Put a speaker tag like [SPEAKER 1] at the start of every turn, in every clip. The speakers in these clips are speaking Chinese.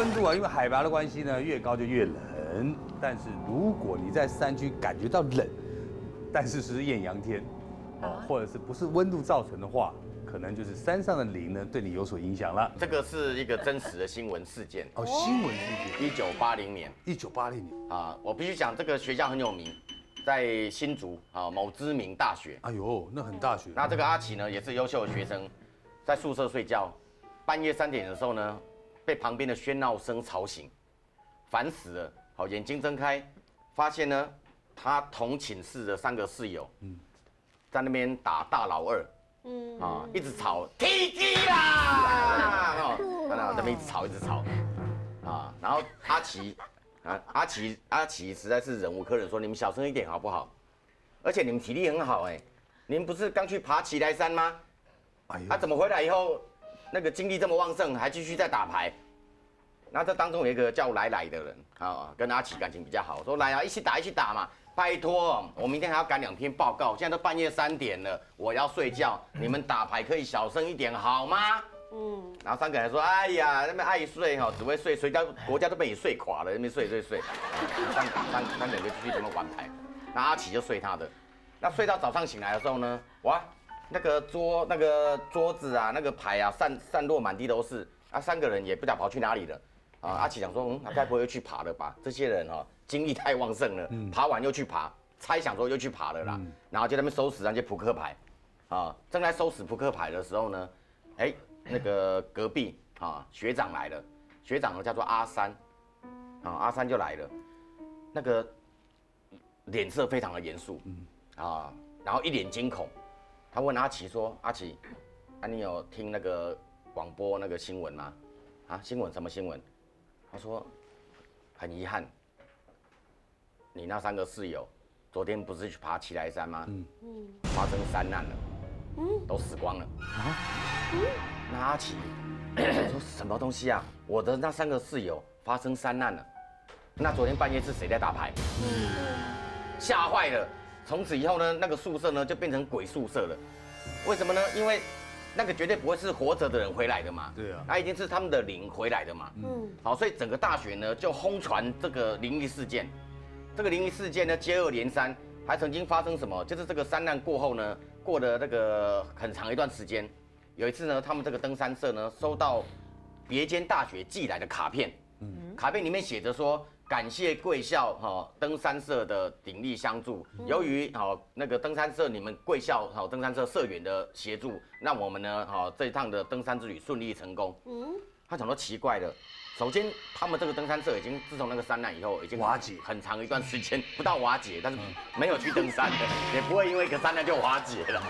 [SPEAKER 1] 温度啊，因为海拔的关系呢，越高就越冷。但是如果你在山区感觉到冷，但是是艳阳天，哦，或者是不是温度造成的话，可能就是山上的林呢对你有所影响了。
[SPEAKER 2] 这个是一个真实的新闻事件，
[SPEAKER 1] 哦，新闻事件，
[SPEAKER 2] 一九八零年
[SPEAKER 1] 一九八零年，
[SPEAKER 2] 啊，我必须讲这个学校很有名，在新竹啊某知名大学。
[SPEAKER 1] 哎呦，那很大学。
[SPEAKER 2] 那这个阿奇呢也是优秀的学生，在宿舍睡觉，半夜三点的时候呢，被旁边的喧闹声吵醒，烦死了。好，眼睛睁开，发现呢，他同寝室的三个室友，嗯，在那边打大老二，嗯，啊，一直吵踢踢啦，哦，在那边一直吵，一直吵，啊，然后阿奇，啊，阿奇，阿奇实在是忍无可忍，说你们小声一点好不好？而且你们体力很好哎，你们不是刚去爬奇来山吗？哎他怎么回来以后，那个精力这么旺盛，还继续在打牌？那这当中有一个叫来来的人啊，跟阿奇感情比较好，说来啊，一起打一起打嘛，拜托，我明天还要赶两篇报告，现在都半夜三点了，我要睡觉，你们打牌可以小声一点好吗？嗯，然后三个人说，哎呀，那么爱睡哈，只会睡，睡觉国家都被你睡垮了，那边睡睡睡，三三三个人就继续这么玩牌，那阿奇就睡他的，那睡到早上醒来的时候呢，哇，那个桌那个桌子啊，那个牌啊散散落满地都是，啊，三个人也不知道跑去哪里了。啊，阿奇想说，嗯，他该不会又去爬了吧？这些人哦，精力太旺盛了，爬完又去爬，猜想说又去爬了啦，然后就在那边收拾那些扑克牌，啊，正在收拾扑克牌的时候呢，哎，那个隔壁啊学长来了，学长呢叫做阿三，啊，阿三就来了，那个脸色非常的严肃，啊，然后一脸惊恐，他问阿奇说，阿奇，啊，你有听那个广播那个新闻吗？啊，新闻什么新闻？他说：“很遗憾，你那三个室友昨天不是去爬奇来山吗？嗯嗯，发生山难了，嗯，都死光了啊。那阿奇说什么东西啊？我的那三个室友发生山难了。那昨天半夜是谁在打牌？嗯，吓坏了。从此以后呢，那个宿舍呢就变成鬼宿舍了。为什么呢？因为……那个绝对不会是活着的人回来的嘛？
[SPEAKER 1] 对啊，
[SPEAKER 2] 那一定是他们的灵回来的嘛。嗯，好，所以整个大学呢就轰传这个灵异事件。这个灵异事件呢接二连三，还曾经发生什么？就是这个山难过后呢，过了那个很长一段时间，有一次呢，他们这个登山社呢收到别间大学寄来的卡片，嗯，卡片里面写着说。感谢贵校哈登山社的鼎力相助。由于好那个登山社你们贵校好登山社社员的协助，那我们呢好这一趟的登山之旅顺利成功。嗯，他讲说奇怪的，首先他们这个登山社已经自从那个山难以后已经
[SPEAKER 1] 瓦解
[SPEAKER 2] 很长一段时间，不到瓦解，但是没有去登山的，也不会因为一个山难就瓦解了，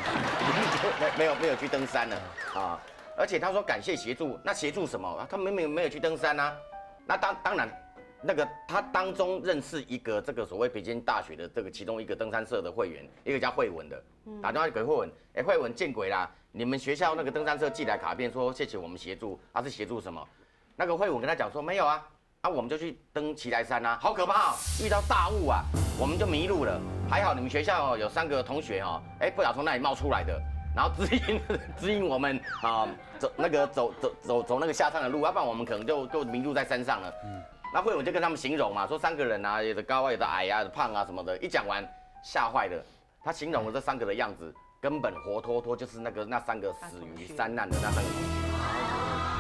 [SPEAKER 2] 没没有没有去登山了啊。而且他说感谢协助，那协助什么？他们没有没有去登山啊？那当当然。那个他当中认识一个这个所谓北京大学的这个其中一个登山社的会员，一个叫慧文的，打电话给慧文，哎，慧文见鬼啦！你们学校那个登山社寄来卡片说谢谢我们协助，他是协助什么？那个慧文跟他讲说没有啊，啊我们就去登奇来山啊，好可怕，遇到大雾啊，我们就迷路了，还好你们学校有三个同学哈，哎不晓从那里冒出来的，然后指引 指引我们啊走那个走走走走那个下山的路，要不然我们可能就就迷路在山上了。那慧文就跟他们形容嘛，说三个人啊，有的高啊，有的矮啊，有的胖啊什么的。一讲完，吓坏了。他形容了这三个的样子，根本活脱脱就是那个那三个死于山难的那三个。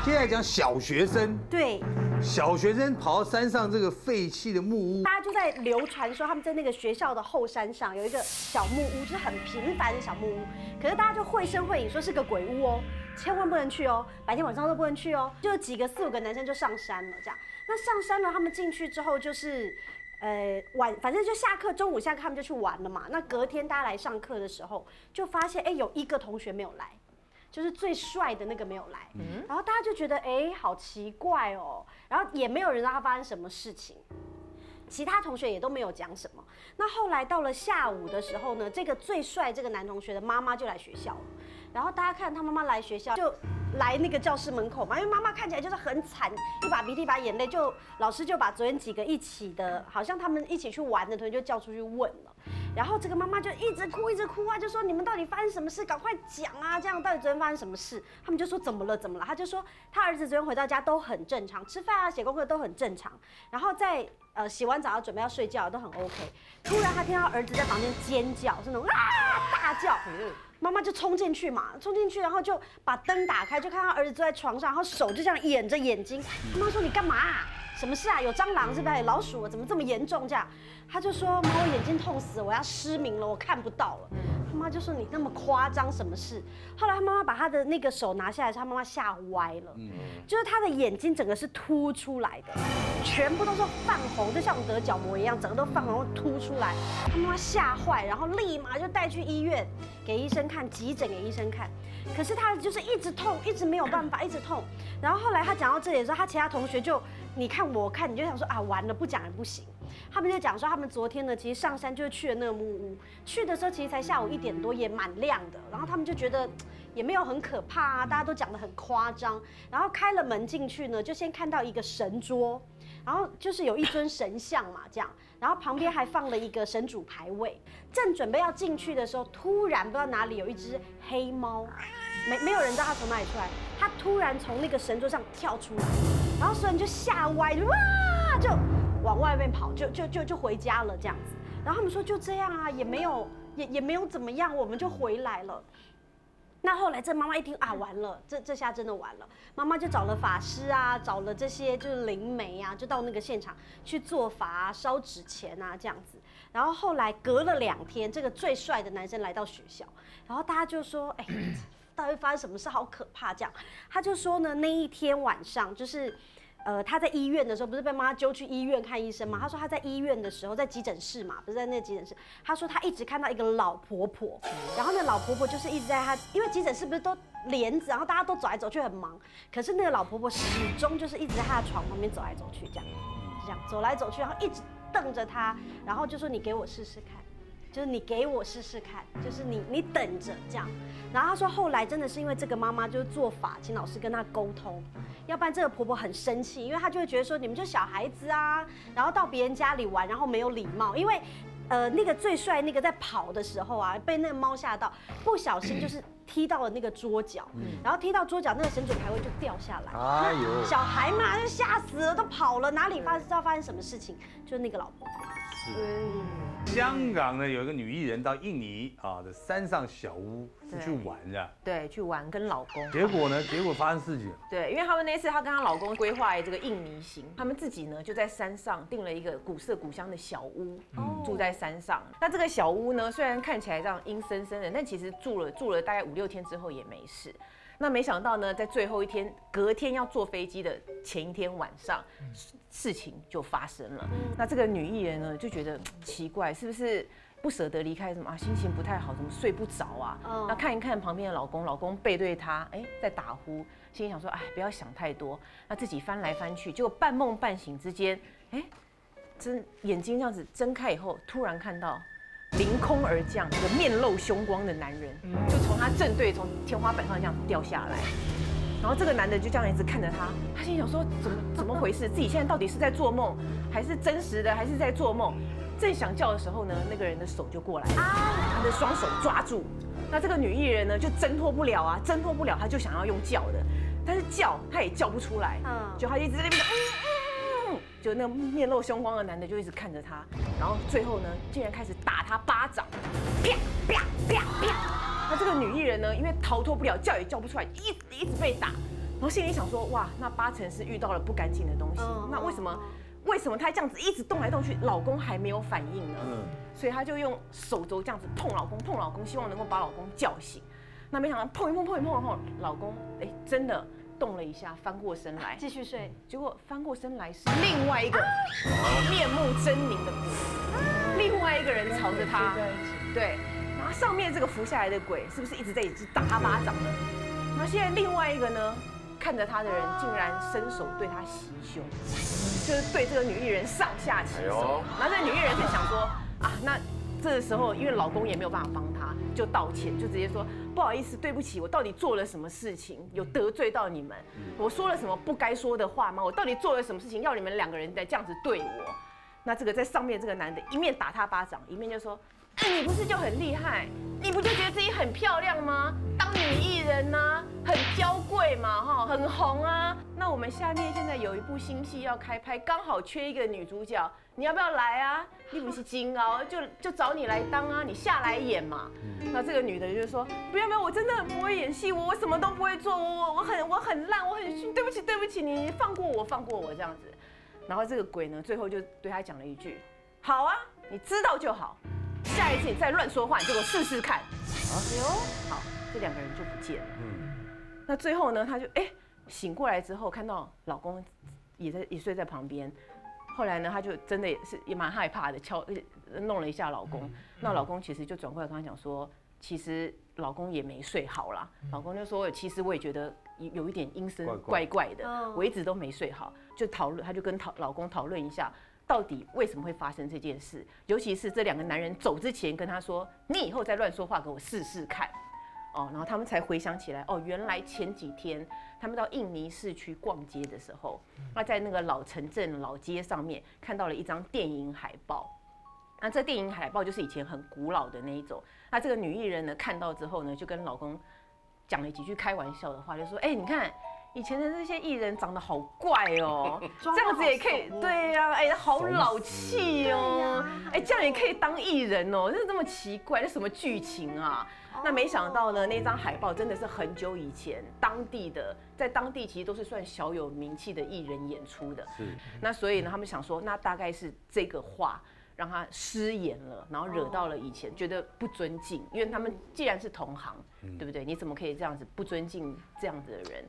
[SPEAKER 1] 接下来讲小学生，
[SPEAKER 3] 对，
[SPEAKER 1] 小学生跑到山上这个废弃的木屋，
[SPEAKER 3] 大家就在流传说他们在那个学校的后山上有一个小木屋，就是很平凡的小木屋。可是大家就绘声绘影说是个鬼屋哦，千万不能去哦，白天晚上都不能去哦。就几个四五个男生就上山了，这样。那上山了，他们进去之后就是，呃，晚反正就下课，中午下课他们就去玩了嘛。那隔天大家来上课的时候，就发现哎，有一个同学没有来，就是最帅的那个没有来。嗯。然后大家就觉得哎，好奇怪哦。然后也没有人知道他发生什么事情，其他同学也都没有讲什么。那后来到了下午的时候呢，这个最帅这个男同学的妈妈就来学校了。然后大家看他妈妈来学校就。来那个教室门口嘛，因为妈妈看起来就是很惨，一把鼻涕一把眼泪，就老师就把昨天几个一起的，好像他们一起去玩的同学就叫出去问了，然后这个妈妈就一直哭一直哭啊，就说你们到底发生什么事？赶快讲啊！这样到底昨天发生什么事？他们就说怎么了怎么了？他就说他儿子昨天回到家都很正常，吃饭啊写功课都很正常，然后在呃洗完澡要准备要睡觉都很 OK。突然他听到儿子在房间尖叫，是那种啊大叫。妈妈就冲进去嘛，冲进去，然后就把灯打开，就看到儿子坐在床上，然后手就这样掩着眼睛。妈妈说：“你干嘛？什么事啊？有蟑螂是不是？有老鼠？怎么这么严重？”这样，他就说：“妈，我眼睛痛死，我要失明了，我看不到了。”他妈就说：“你那么夸张，什么事？”后来他妈妈把他的那个手拿下来，他妈妈吓歪了，就是他的眼睛整个是凸出来的，全部都是泛红，就像我们得角膜一样，整个都泛红凸出来。他妈妈吓坏，然后立马就带去医院。给医生看，急诊给医生看，可是他就是一直痛，一直没有办法，一直痛。然后后来他讲到这里的时候，他其他同学就你看我看，你就想说啊，完了，不讲也不行。他们就讲说，他们昨天呢，其实上山就是去了那个木屋，去的时候其实才下午一点多，也蛮亮的。然后他们就觉得也没有很可怕啊，大家都讲的很夸张。然后开了门进去呢，就先看到一个神桌，然后就是有一尊神像嘛，这样。然后旁边还放了一个神主牌位，正准备要进去的时候，突然不知道哪里有一只黑猫，没没有人知道它从哪里出来，它突然从那个神桌上跳出来，然后所有人就吓歪，哇，就往外面跑，就就就就回家了这样子。然后他们说就这样啊，也没有也也没有怎么样，我们就回来了。那后来这妈妈一听啊，完了，这这下真的完了。妈妈就找了法师啊，找了这些就是灵媒啊，就到那个现场去做法、烧纸钱啊这样子。然后后来隔了两天，这个最帅的男生来到学校，然后大家就说，哎，到底发生什么事？好可怕这样。他就说呢，那一天晚上就是。呃，他在医院的时候，不是被妈妈揪去医院看医生吗？他说他在医院的时候，在急诊室嘛，不是在那急诊室。他说他一直看到一个老婆婆，然后那老婆婆就是一直在他，因为急诊室不是都帘子，然后大家都走来走去很忙，可是那个老婆婆始终就是一直在他的床旁边走来走去，这样，这样走来走去，然后一直瞪着他，然后就说你给我试试看。就是你给我试试看，就是你你等着。这样，然后他说后来真的是因为这个妈妈就是做法，请老师跟她沟通，要不然这个婆婆很生气，因为她就会觉得说你们就小孩子啊，然后到别人家里玩，然后没有礼貌，因为呃那个最帅那个在跑的时候啊，被那个猫吓到，不小心就是踢到了那个桌角，然后踢到桌角那个神主牌位就掉下来，哎呦，小孩嘛就吓死了，都跑了，哪里发知道发生什么事情？就是那个老婆。婆。
[SPEAKER 1] 香港呢有一个女艺人到印尼啊的山上小屋去玩的，
[SPEAKER 4] 对，去玩跟老公。
[SPEAKER 1] 结果呢，结果发生事情。
[SPEAKER 4] 对，因为他们那次她跟她老公规划这个印尼行，他们自己呢就在山上订了一个古色古香的小屋，住在山上。那这个小屋呢，虽然看起来这样阴森森的，但其实住了住了大概五六天之后也没事。那没想到呢，在最后一天，隔天要坐飞机的前一天晚上，事情就发生了。那这个女艺人呢，就觉得奇怪，是不是不舍得离开？什么啊？心情不太好，怎么睡不着啊？那看一看旁边的老公，老公背对她，哎，在打呼，心里想说，哎，不要想太多。那自己翻来翻去，结果半梦半醒之间，哎，睁眼睛这样子睁开以后，突然看到。凌空而降，一个面露凶光的男人，就从他正对从天花板上这样掉下来，然后这个男的就这样一直看着他，他心想说怎么怎么回事？自己现在到底是在做梦，还是真实的，还是在做梦？正想叫的时候呢，那个人的手就过来，他的双手抓住，那这个女艺人呢就挣脱不了啊，挣脱不了，他就想要用叫的，但是叫他也叫不出来，就他一直在那边。就那个面露凶光的男的就一直看着他，然后最后呢，竟然开始打他巴掌，啪啪啪啪。那这个女艺人呢，因为逃脱不了，叫也叫不出来，一直一直被打，然后心里想说，哇，那八成是遇到了不干净的东西。那为什么为什么她这样子一直动来动去，老公还没有反应呢？所以她就用手肘这样子碰老公，碰老公，希望能够把老公叫醒。那没想到碰一碰碰一碰然后老公哎真的。动了一下，翻过身来，
[SPEAKER 3] 继续睡。
[SPEAKER 4] 结果翻过身来是另外一个面目狰狞的鬼，另外一个人朝着他。对，然后上面这个浮下来的鬼是不是一直在一直打他巴掌呢？那现在另外一个呢，看着他的人竟然伸手对他袭胸，就是对这个女艺人上下其手。然后这女艺人就想说啊，那这个时候因为老公也没有办法帮她，就道歉，就直接说。不好意思，对不起，我到底做了什么事情，有得罪到你们？我说了什么不该说的话吗？我到底做了什么事情，要你们两个人在这样子对我？那这个在上面这个男的，一面打他巴掌，一面就说：“那你不是就很厉害？你不就觉得自己很漂亮吗？当女艺人呢，很娇贵嘛，哈，很红啊。那我们下面现在有一部新戏要开拍，刚好缺一个女主角，你要不要来啊？你不是金哦，就就找你来当啊，你下来演嘛。那这个女的就说，不要不要，我真的很不会演戏，我我什么都不会做，我我我很我很烂，我很，对不起对不起，你放过我放过我这样子。然后这个鬼呢，最后就对他讲了一句，好啊，你知道就好。下一次你再乱说话，你就给我试试看。啊哟，好，这两个人就不见了。嗯，那最后呢，她就哎醒过来之后，看到老公也在也睡在旁边。后来呢，她就真的也是也蛮害怕的，敲弄了一下老公。那老公其实就转过来跟她讲说，其实老公也没睡好啦。老公就说，其实我也觉得有有一点阴森怪怪的，我一直都没睡好。就讨论，她就跟讨老公讨论一下。到底为什么会发生这件事？尤其是这两个男人走之前跟他说：“你以后再乱说话，给我试试看。”哦，然后他们才回想起来，哦，原来前几天他们到印尼市区逛街的时候，那在那个老城镇老街上面看到了一张电影海报。那这电影海报就是以前很古老的那一种。那这个女艺人呢看到之后呢，就跟老公讲了几句开玩笑的话，就说：“哎，你看。”以前的那些艺人长得好怪哦，这样子也可以，对呀，哎，好老气哦，哎，这样也可以当艺人哦，这这么奇怪，这什么剧情啊？那没想到呢，那张海报真的是很久以前当地的，在当地其实都是算小有名气的艺人演出的。是，那所以呢，他们想说，那大概是这个话。让他失言了，然后惹到了以前觉得不尊敬，因为他们既然是同行，对不对？你怎么可以这样子不尊敬这样子的人？